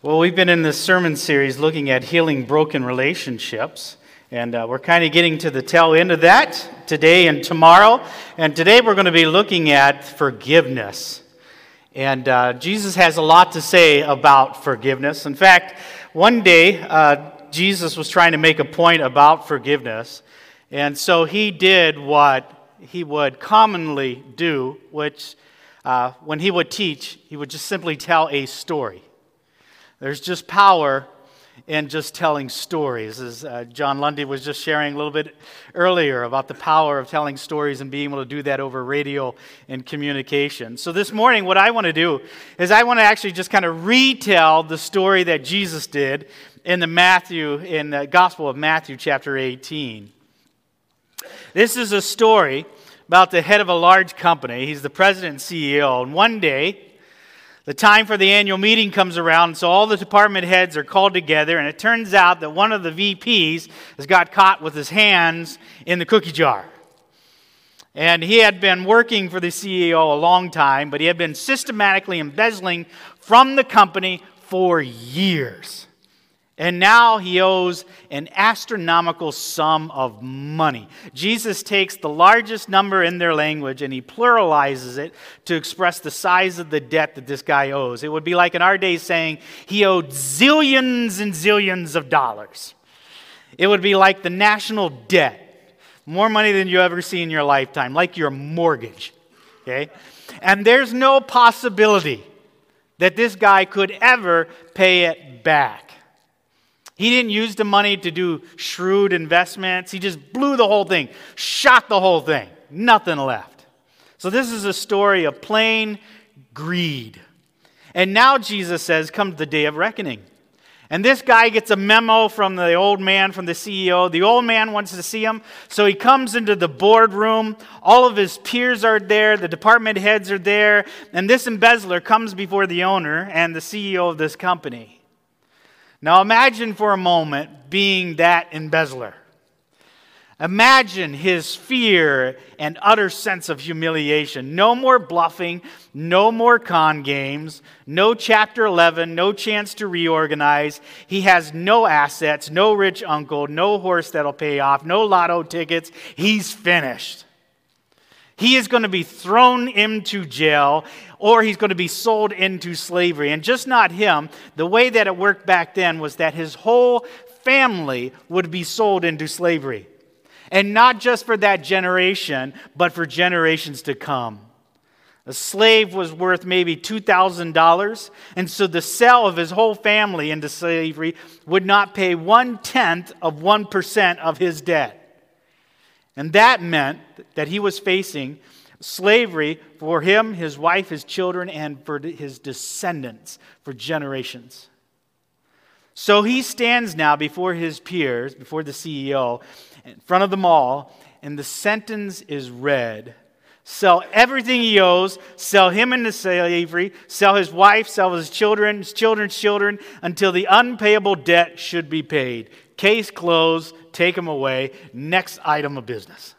Well, we've been in this sermon series looking at healing broken relationships, and uh, we're kind of getting to the tail end of that today and tomorrow. And today we're going to be looking at forgiveness. And uh, Jesus has a lot to say about forgiveness. In fact, one day uh, Jesus was trying to make a point about forgiveness, and so he did what he would commonly do, which uh, when he would teach, he would just simply tell a story. There's just power in just telling stories. As uh, John Lundy was just sharing a little bit earlier about the power of telling stories and being able to do that over radio and communication. So this morning, what I want to do is I want to actually just kind of retell the story that Jesus did in the Matthew, in the Gospel of Matthew, chapter 18. This is a story about the head of a large company. He's the president and CEO. And one day, the time for the annual meeting comes around, so all the department heads are called together, and it turns out that one of the VPs has got caught with his hands in the cookie jar. And he had been working for the CEO a long time, but he had been systematically embezzling from the company for years. And now he owes an astronomical sum of money. Jesus takes the largest number in their language and he pluralizes it to express the size of the debt that this guy owes. It would be like in our day saying he owed zillions and zillions of dollars. It would be like the national debt, more money than you ever see in your lifetime, like your mortgage. Okay? And there's no possibility that this guy could ever pay it back. He didn't use the money to do shrewd investments. He just blew the whole thing, shot the whole thing, nothing left. So, this is a story of plain greed. And now Jesus says, Comes the day of reckoning. And this guy gets a memo from the old man, from the CEO. The old man wants to see him. So he comes into the boardroom. All of his peers are there. The department heads are there. And this embezzler comes before the owner and the CEO of this company. Now imagine for a moment being that embezzler. Imagine his fear and utter sense of humiliation. No more bluffing, no more con games, no chapter 11, no chance to reorganize. He has no assets, no rich uncle, no horse that'll pay off, no lotto tickets. He's finished. He is going to be thrown into jail or he's going to be sold into slavery. And just not him, the way that it worked back then was that his whole family would be sold into slavery. And not just for that generation, but for generations to come. A slave was worth maybe $2,000, and so the sale of his whole family into slavery would not pay one tenth of 1% of his debt. And that meant that he was facing slavery for him, his wife, his children, and for his descendants for generations. So he stands now before his peers, before the CEO, in front of them all, and the sentence is read. Sell everything he owes, sell him into slavery, sell his wife, sell his children, his children's children, until the unpayable debt should be paid. Case closed, take him away. Next item of business.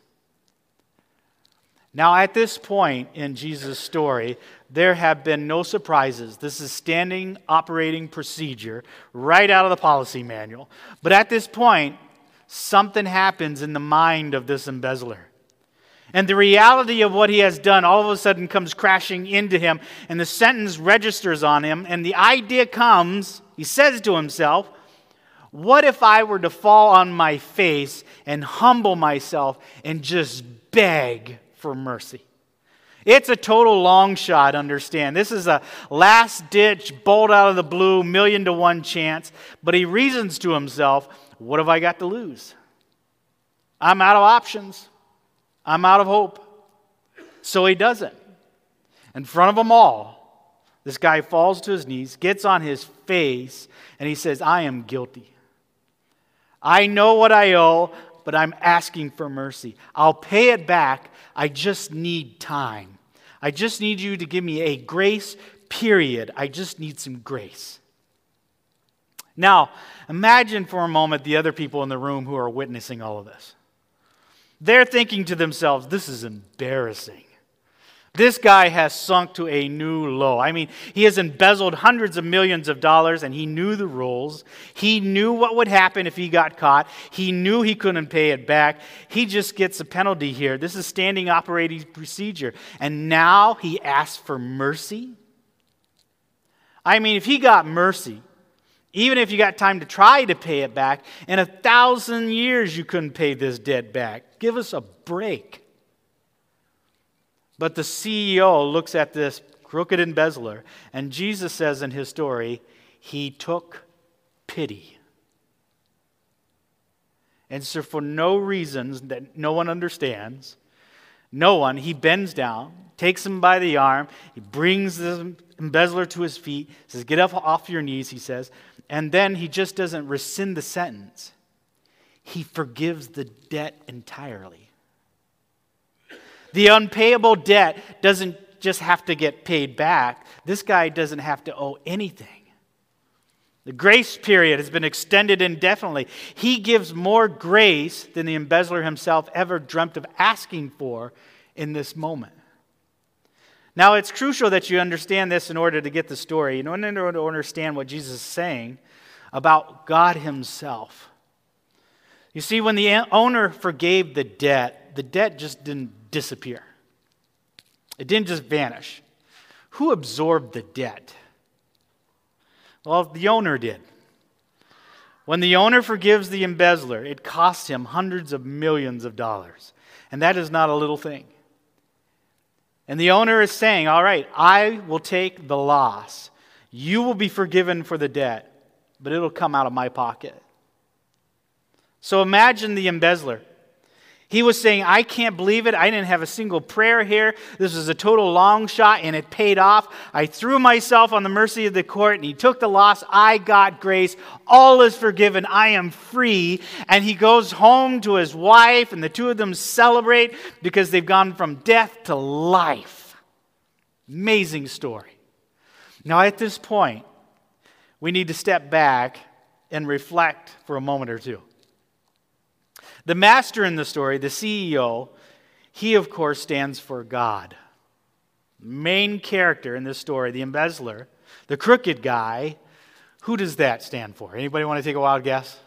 Now, at this point in Jesus' story, there have been no surprises. This is standing operating procedure right out of the policy manual. But at this point, something happens in the mind of this embezzler. And the reality of what he has done all of a sudden comes crashing into him, and the sentence registers on him, and the idea comes, he says to himself, what if I were to fall on my face and humble myself and just beg for mercy? It's a total long shot, understand. This is a last ditch, bolt out of the blue, million to one chance. But he reasons to himself, what have I got to lose? I'm out of options, I'm out of hope. So he does it. In front of them all, this guy falls to his knees, gets on his face, and he says, I am guilty. I know what I owe, but I'm asking for mercy. I'll pay it back. I just need time. I just need you to give me a grace period. I just need some grace. Now, imagine for a moment the other people in the room who are witnessing all of this. They're thinking to themselves, this is embarrassing. This guy has sunk to a new low. I mean, he has embezzled hundreds of millions of dollars and he knew the rules. He knew what would happen if he got caught. He knew he couldn't pay it back. He just gets a penalty here. This is standing operating procedure. And now he asks for mercy. I mean, if he got mercy, even if you got time to try to pay it back, in a thousand years you couldn't pay this debt back. Give us a break. But the CEO looks at this crooked embezzler, and Jesus says in his story, he took pity. And so, for no reasons that no one understands, no one, he bends down, takes him by the arm, he brings the embezzler to his feet, says, Get up off your knees, he says, and then he just doesn't rescind the sentence. He forgives the debt entirely. The unpayable debt doesn't just have to get paid back, this guy doesn't have to owe anything. The grace period has been extended indefinitely. He gives more grace than the embezzler himself ever dreamt of asking for in this moment. Now, it's crucial that you understand this in order to get the story, in order to understand what Jesus is saying about God Himself. You see, when the owner forgave the debt, the debt just didn't disappear, it didn't just vanish. Who absorbed the debt? Well, the owner did. When the owner forgives the embezzler, it costs him hundreds of millions of dollars. And that is not a little thing. And the owner is saying, All right, I will take the loss. You will be forgiven for the debt, but it'll come out of my pocket. So imagine the embezzler. He was saying, I can't believe it. I didn't have a single prayer here. This was a total long shot, and it paid off. I threw myself on the mercy of the court, and he took the loss. I got grace. All is forgiven. I am free. And he goes home to his wife, and the two of them celebrate because they've gone from death to life. Amazing story. Now, at this point, we need to step back and reflect for a moment or two. The master in the story, the CEO, he of course stands for God. Main character in this story, the embezzler, the crooked guy, who does that stand for? Anybody want to take a wild guess?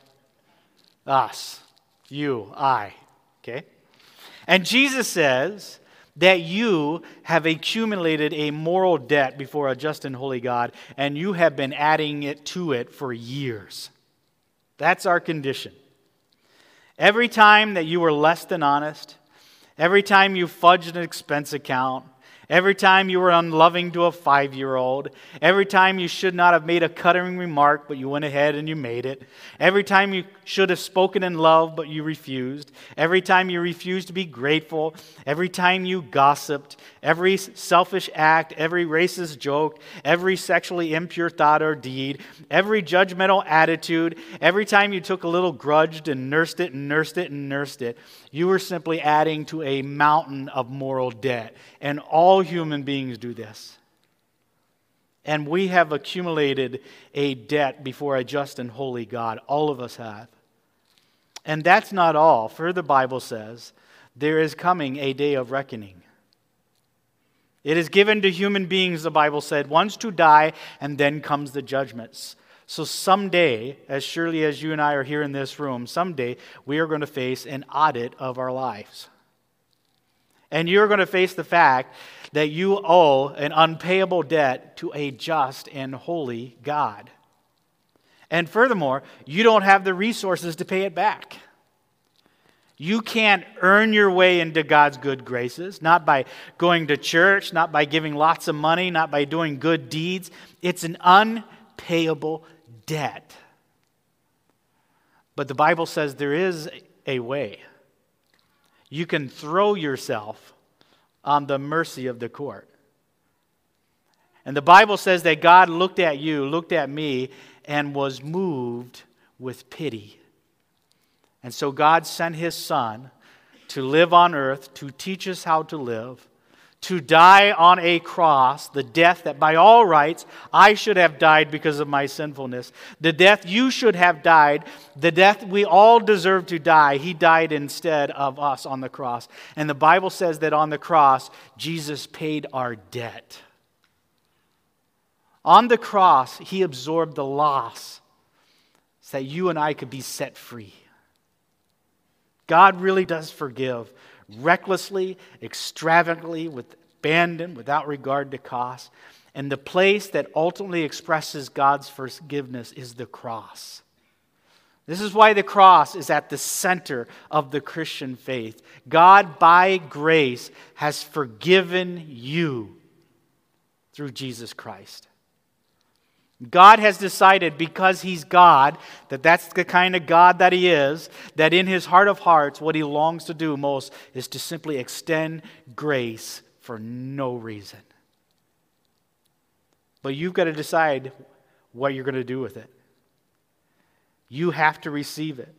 Us. You, I. Okay? And Jesus says that you have accumulated a moral debt before a just and holy God, and you have been adding it to it for years. That's our condition. Every time that you were less than honest, every time you fudged an expense account, Every time you were unloving to a five year old. Every time you should not have made a cutting remark, but you went ahead and you made it. Every time you should have spoken in love, but you refused. Every time you refused to be grateful. Every time you gossiped. Every selfish act, every racist joke, every sexually impure thought or deed, every judgmental attitude, every time you took a little grudge and nursed it and nursed it and nursed it, you were simply adding to a mountain of moral debt. And human beings do this. And we have accumulated a debt before a just and holy God. All of us have. And that's not all. For the Bible says, there is coming a day of reckoning. It is given to human beings, the Bible said, once to die, and then comes the judgments. So someday, as surely as you and I are here in this room, someday we are going to face an audit of our lives. And you're going to face the fact that you owe an unpayable debt to a just and holy God. And furthermore, you don't have the resources to pay it back. You can't earn your way into God's good graces, not by going to church, not by giving lots of money, not by doing good deeds. It's an unpayable debt. But the Bible says there is a way you can throw yourself on the mercy of the court. And the Bible says that God looked at you, looked at me, and was moved with pity. And so God sent his son to live on earth, to teach us how to live, to die on a cross, the death that by all rights I should have died because of my sinfulness, the death you should have died, the death we all deserve to die, he died instead of us on the cross. And the Bible says that on the cross, Jesus paid our debt. On the cross, he absorbed the loss so that you and I could be set free. God really does forgive recklessly, extravagantly, with abandon, without regard to cost. And the place that ultimately expresses God's forgiveness is the cross. This is why the cross is at the center of the Christian faith. God, by grace, has forgiven you through Jesus Christ. God has decided because He's God, that that's the kind of God that He is, that in His heart of hearts, what He longs to do most is to simply extend grace for no reason. But you've got to decide what you're going to do with it. You have to receive it.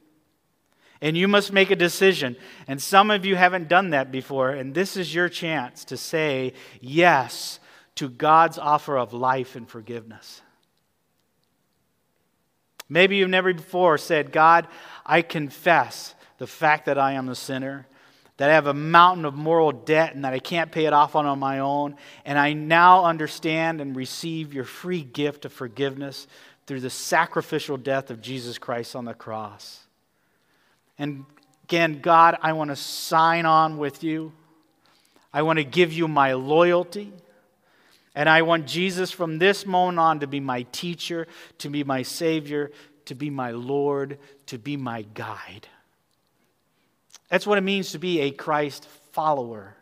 And you must make a decision. And some of you haven't done that before, and this is your chance to say yes to God's offer of life and forgiveness. Maybe you've never before said, God, I confess the fact that I am a sinner, that I have a mountain of moral debt and that I can't pay it off on my own, and I now understand and receive your free gift of forgiveness through the sacrificial death of Jesus Christ on the cross. And again, God, I want to sign on with you. I want to give you my loyalty. And I want Jesus from this moment on to be my teacher, to be my Savior, to be my Lord, to be my guide. That's what it means to be a Christ follower.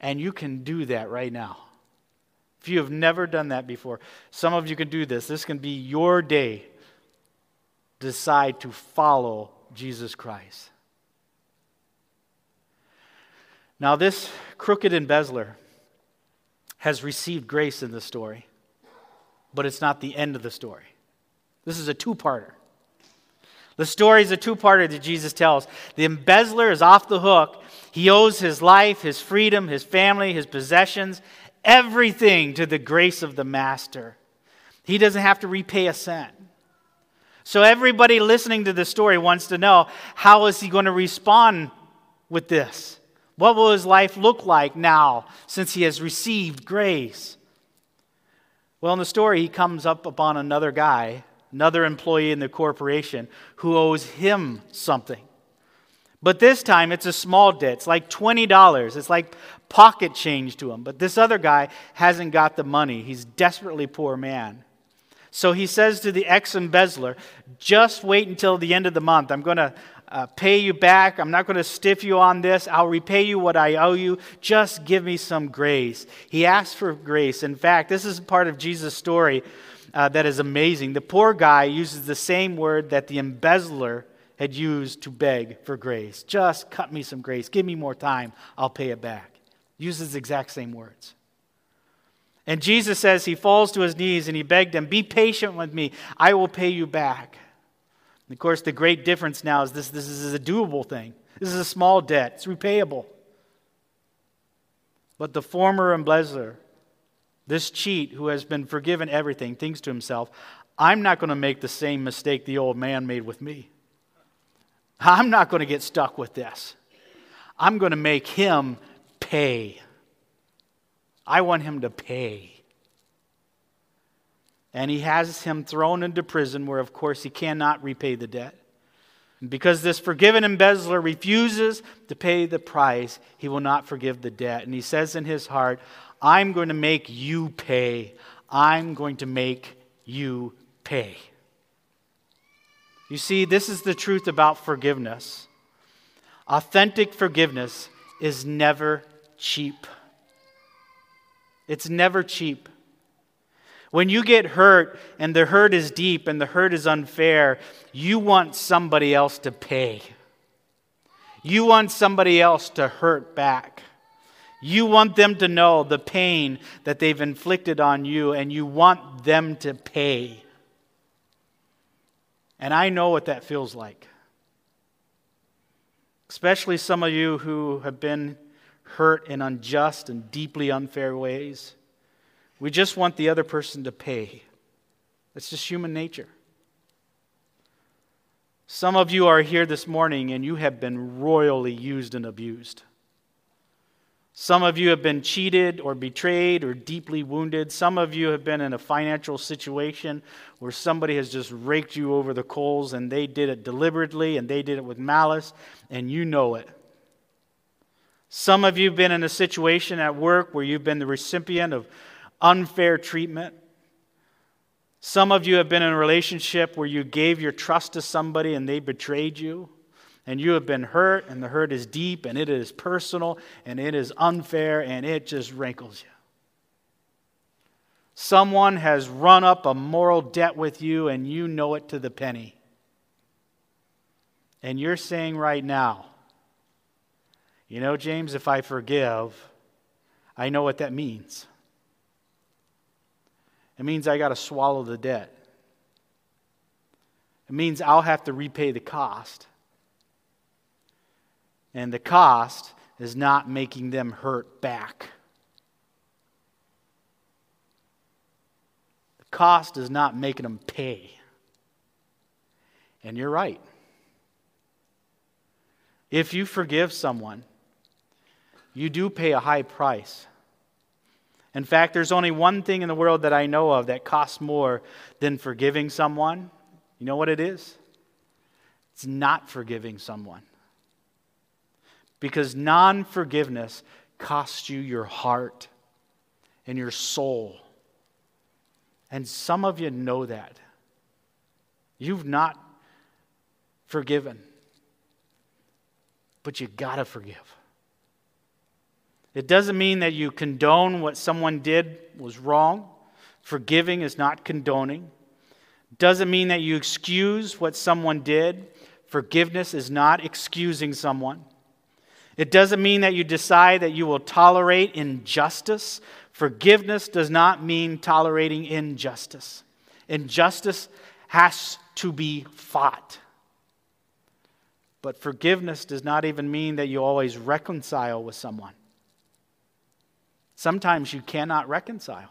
And you can do that right now. If you have never done that before, some of you can do this. This can be your day. Decide to follow Jesus Christ. Now, this crooked embezzler has received grace in the story, but it's not the end of the story. This is a two parter. The story is a two parter that Jesus tells. The embezzler is off the hook. He owes his life, his freedom, his family, his possessions, everything to the grace of the master. He doesn't have to repay a cent. So everybody listening to the story wants to know how is he going to respond with this? What will his life look like now since he has received grace? Well, in the story, he comes up upon another guy, another employee in the corporation, who owes him something. But this time it's a small debt. It's like $20. It's like pocket change to him. But this other guy hasn't got the money. He's desperately poor man. So he says to the ex embezzler, just wait until the end of the month. I'm going to uh, pay you back. I'm not going to stiff you on this. I'll repay you what I owe you. Just give me some grace. He asked for grace. In fact, this is part of Jesus' story uh, that is amazing. The poor guy uses the same word that the embezzler had used to beg for grace. Just cut me some grace. Give me more time. I'll pay it back. Uses the exact same words. And Jesus says he falls to his knees and he begged him, Be patient with me. I will pay you back. And of course, the great difference now is this, this is a doable thing. This is a small debt, it's repayable. But the former embezzler, this cheat who has been forgiven everything, thinks to himself, I'm not going to make the same mistake the old man made with me. I'm not going to get stuck with this. I'm going to make him pay. I want him to pay and he has him thrown into prison, where, of course, he cannot repay the debt. And because this forgiven embezzler refuses to pay the price, he will not forgive the debt. And he says in his heart, I'm going to make you pay. I'm going to make you pay. You see, this is the truth about forgiveness. Authentic forgiveness is never cheap. It's never cheap. When you get hurt and the hurt is deep and the hurt is unfair, you want somebody else to pay. You want somebody else to hurt back. You want them to know the pain that they've inflicted on you, and you want them to pay. And I know what that feels like. Especially some of you who have been hurt in unjust and deeply unfair ways. We just want the other person to pay. That's just human nature. Some of you are here this morning and you have been royally used and abused. Some of you have been cheated or betrayed or deeply wounded. Some of you have been in a financial situation where somebody has just raked you over the coals and they did it deliberately and they did it with malice and you know it. Some of you have been in a situation at work where you've been the recipient of unfair treatment. Some of you have been in a relationship where you gave your trust to somebody and they betrayed you and you have been hurt, and the hurt is deep, and it is personal, and it is unfair, and it just rankles you. Someone has run up a moral debt with you, and you know it to the penny. And you're saying right now, you know, James, if I forgive, I know what that means. It means I got to swallow the debt. It means I'll have to repay the cost. And the cost is not making them hurt back. The cost is not making them pay. And you're right. If you forgive someone, you do pay a high price. In fact, there's only one thing in the world that I know of that costs more than forgiving someone. You know what it is? It's not forgiving someone. Because non forgiveness costs you your heart and your soul. And some of you know that. You've not forgiven, but you got to forgive. It doesn't mean that you condone what someone did was wrong. Forgiving is not condoning. It Doesn't mean that you excuse what someone did. Forgiveness is not excusing someone. It doesn't mean that you decide that you will tolerate injustice. Forgiveness does not mean tolerating injustice. Injustice has to be fought. But forgiveness does not even mean that you always reconcile with someone. Sometimes you cannot reconcile.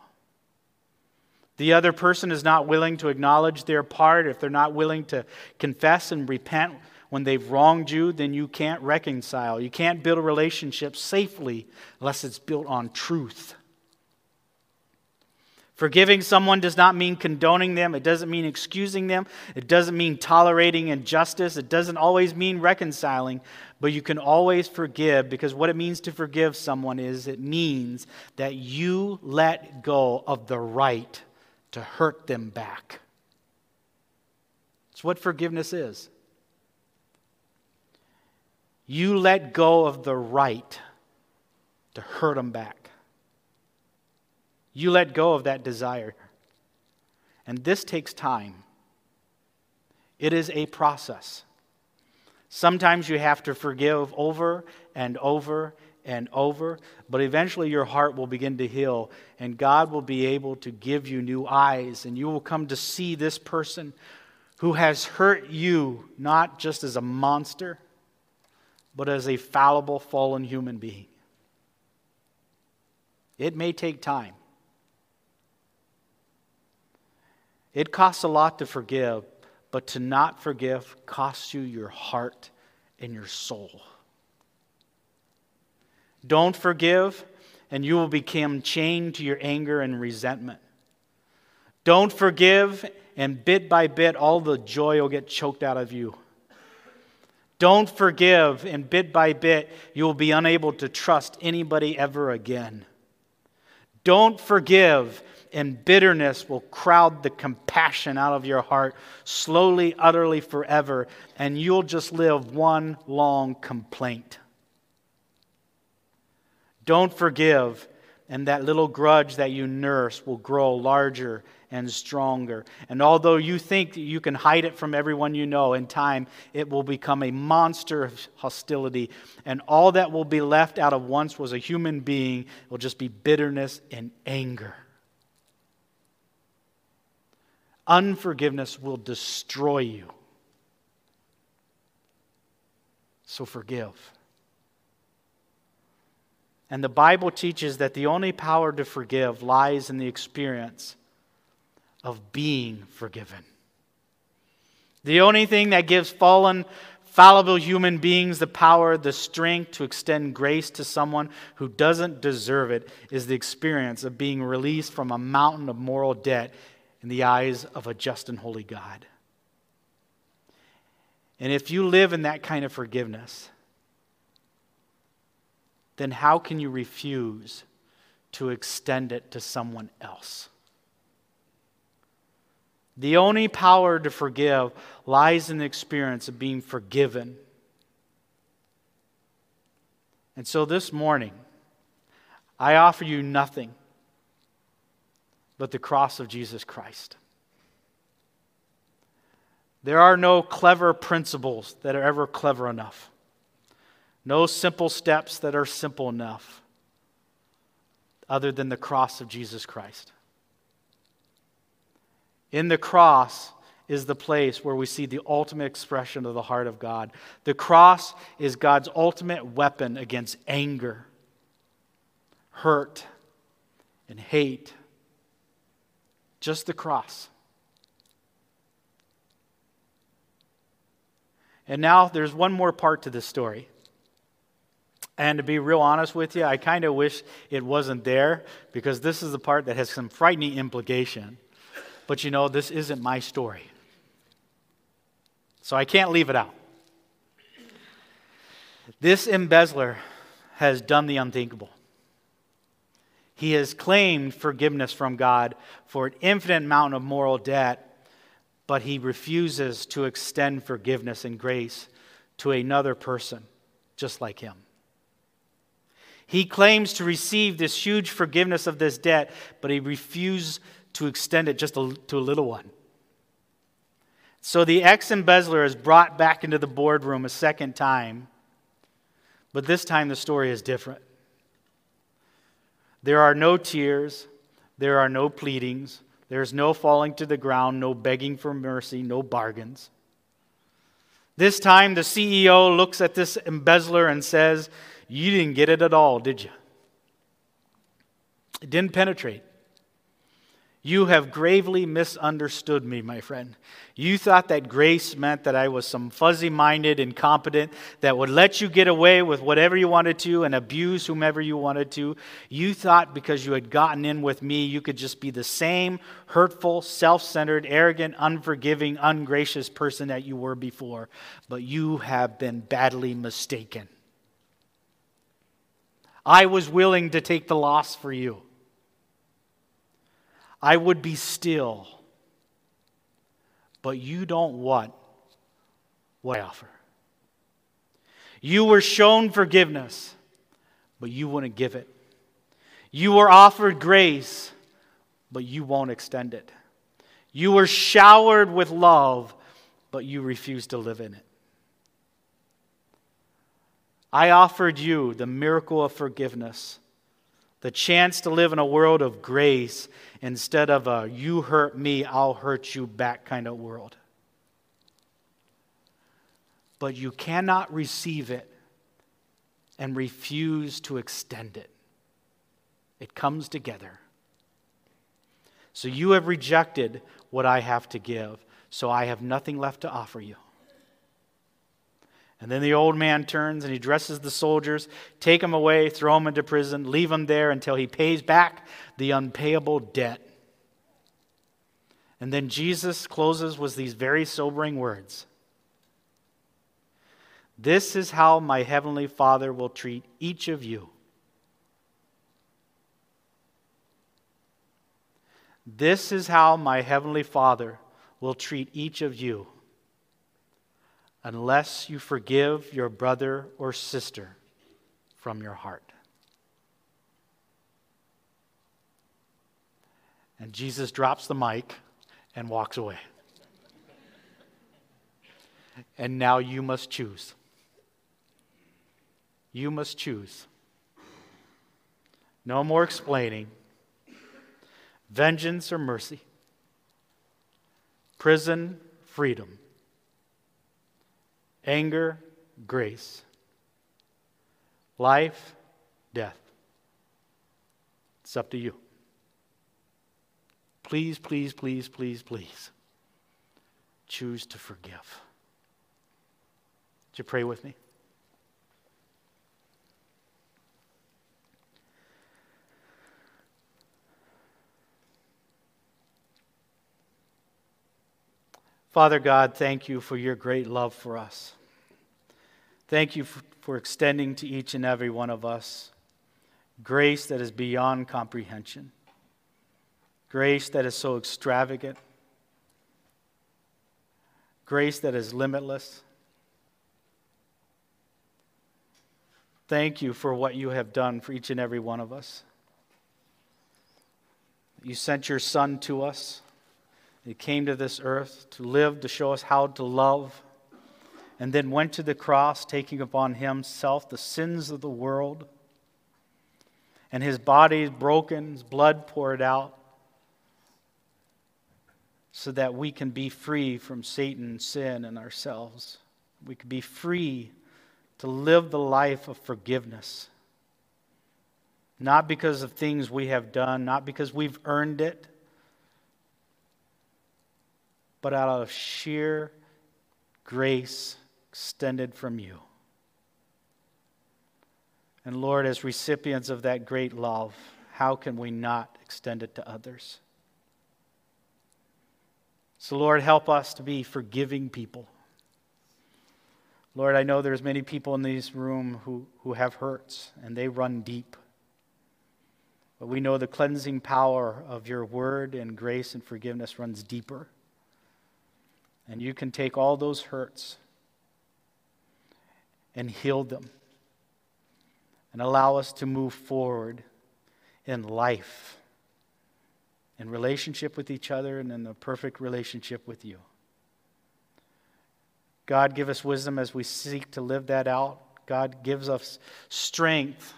The other person is not willing to acknowledge their part, if they're not willing to confess and repent when they've wronged you, then you can't reconcile. You can't build a relationship safely unless it's built on truth. Forgiving someone does not mean condoning them. It doesn't mean excusing them. It doesn't mean tolerating injustice. It doesn't always mean reconciling. But you can always forgive because what it means to forgive someone is it means that you let go of the right to hurt them back. It's what forgiveness is. You let go of the right to hurt them back. You let go of that desire. And this takes time. It is a process. Sometimes you have to forgive over and over and over, but eventually your heart will begin to heal, and God will be able to give you new eyes, and you will come to see this person who has hurt you not just as a monster but as a fallible, fallen human being. It may take time. It costs a lot to forgive, but to not forgive costs you your heart and your soul. Don't forgive, and you will become chained to your anger and resentment. Don't forgive, and bit by bit, all the joy will get choked out of you. Don't forgive, and bit by bit, you will be unable to trust anybody ever again. Don't forgive, and bitterness will crowd the compassion out of your heart slowly, utterly, forever, and you'll just live one long complaint. Don't forgive, and that little grudge that you nurse will grow larger and stronger. And although you think that you can hide it from everyone you know, in time it will become a monster of hostility. And all that will be left out of once was a human being will just be bitterness and anger. Unforgiveness will destroy you. So forgive. And the Bible teaches that the only power to forgive lies in the experience of being forgiven. The only thing that gives fallen, fallible human beings the power, the strength to extend grace to someone who doesn't deserve it is the experience of being released from a mountain of moral debt in the eyes of a just and holy God. And if you live in that kind of forgiveness, then how can you refuse to extend it to someone else? The only power to forgive lies in the experience of being forgiven. And so this morning, I offer you nothing but the cross of Jesus Christ. There are no clever principles that are ever clever enough, no simple steps that are simple enough, other than the cross of Jesus Christ. In the cross is the place where we see the ultimate expression of the heart of God. The cross is God's ultimate weapon against anger, hurt, and hate. Just the cross. And now there's one more part to this story. And to be real honest with you, I kind of wish it wasn't there because this is the part that has some frightening implication. But you know, this isn't my story. So I can't leave it out. This embezzler has done the unthinkable. He has claimed forgiveness from God for an infinite amount of moral debt, but he refuses to extend forgiveness and grace to another person just like him. He claims to receive this huge forgiveness of this debt, but he refuses to extend it just to a little one. So the ex embezzler is brought back into the boardroom a second time, but this time the story is different. There are no tears, there are no pleadings, there's no falling to the ground, no begging for mercy, no bargains. This time the CEO looks at this embezzler and says, You didn't get it at all, did you? It didn't penetrate. You have gravely misunderstood me, my friend. You thought that grace meant that I was some fuzzy minded, incompetent, that would let you get away with whatever you wanted to and abuse whomever you wanted to. You thought because you had gotten in with me, you could just be the same hurtful, self centered, arrogant, unforgiving, ungracious person that you were before. But you have been badly mistaken. I was willing to take the loss for you. I would be still. But you don't want what I offer. You were shown forgiveness, but you wouldn't give it. You were offered grace, but you won't extend it. You were showered with love, but you refuse to live in it. I offered you the miracle of forgiveness the chance to live in a world of grace instead of a you hurt me, I'll hurt you back kind of world. But you cannot receive it and refuse to extend it. It comes together. So you have rejected what I have to give, so I have nothing left to offer you. And then the old man turns and he dresses the soldiers, take them away, throw them into prison, leave them there until he pays back the unpayable debt. And then Jesus closes with these very sobering words This is how my heavenly Father will treat each of you. This is how my heavenly Father will treat each of you unless you forgive your brother or sister from your heart. And Jesus drops the mic and walks away. And now you must choose. You must choose. No more explaining. Vengeance or mercy. Prison, freedom anger, grace, life, death. It's up to you. Please, please, please, please, please choose to forgive. Would you pray with me? Father God, thank you for your great love for us. Thank you for extending to each and every one of us grace that is beyond comprehension, grace that is so extravagant, grace that is limitless. Thank you for what you have done for each and every one of us. You sent your Son to us he came to this earth to live, to show us how to love, and then went to the cross, taking upon himself the sins of the world. And his body broken, his blood poured out, so that we can be free from Satan, sin, and ourselves. We can be free to live the life of forgiveness. Not because of things we have done, not because we've earned it but out of sheer grace extended from you. And Lord, as recipients of that great love, how can we not extend it to others? So, Lord, help us to be forgiving people. Lord, I know there's many people in this room who, who have hurts and they run deep. But we know the cleansing power of your word and grace and forgiveness runs deeper. And you can take all those hurts and heal them and allow us to move forward in life, in relationship with each other, and in the perfect relationship with you. God, give us wisdom as we seek to live that out. God gives us strength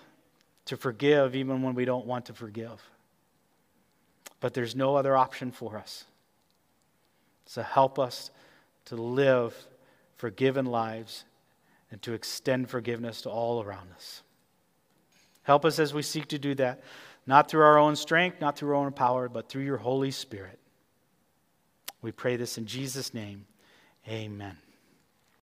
to forgive even when we don't want to forgive. But there's no other option for us. So help us to live forgiven lives and to extend forgiveness to all around us. Help us as we seek to do that, not through our own strength, not through our own power, but through your Holy Spirit. We pray this in Jesus' name. Amen.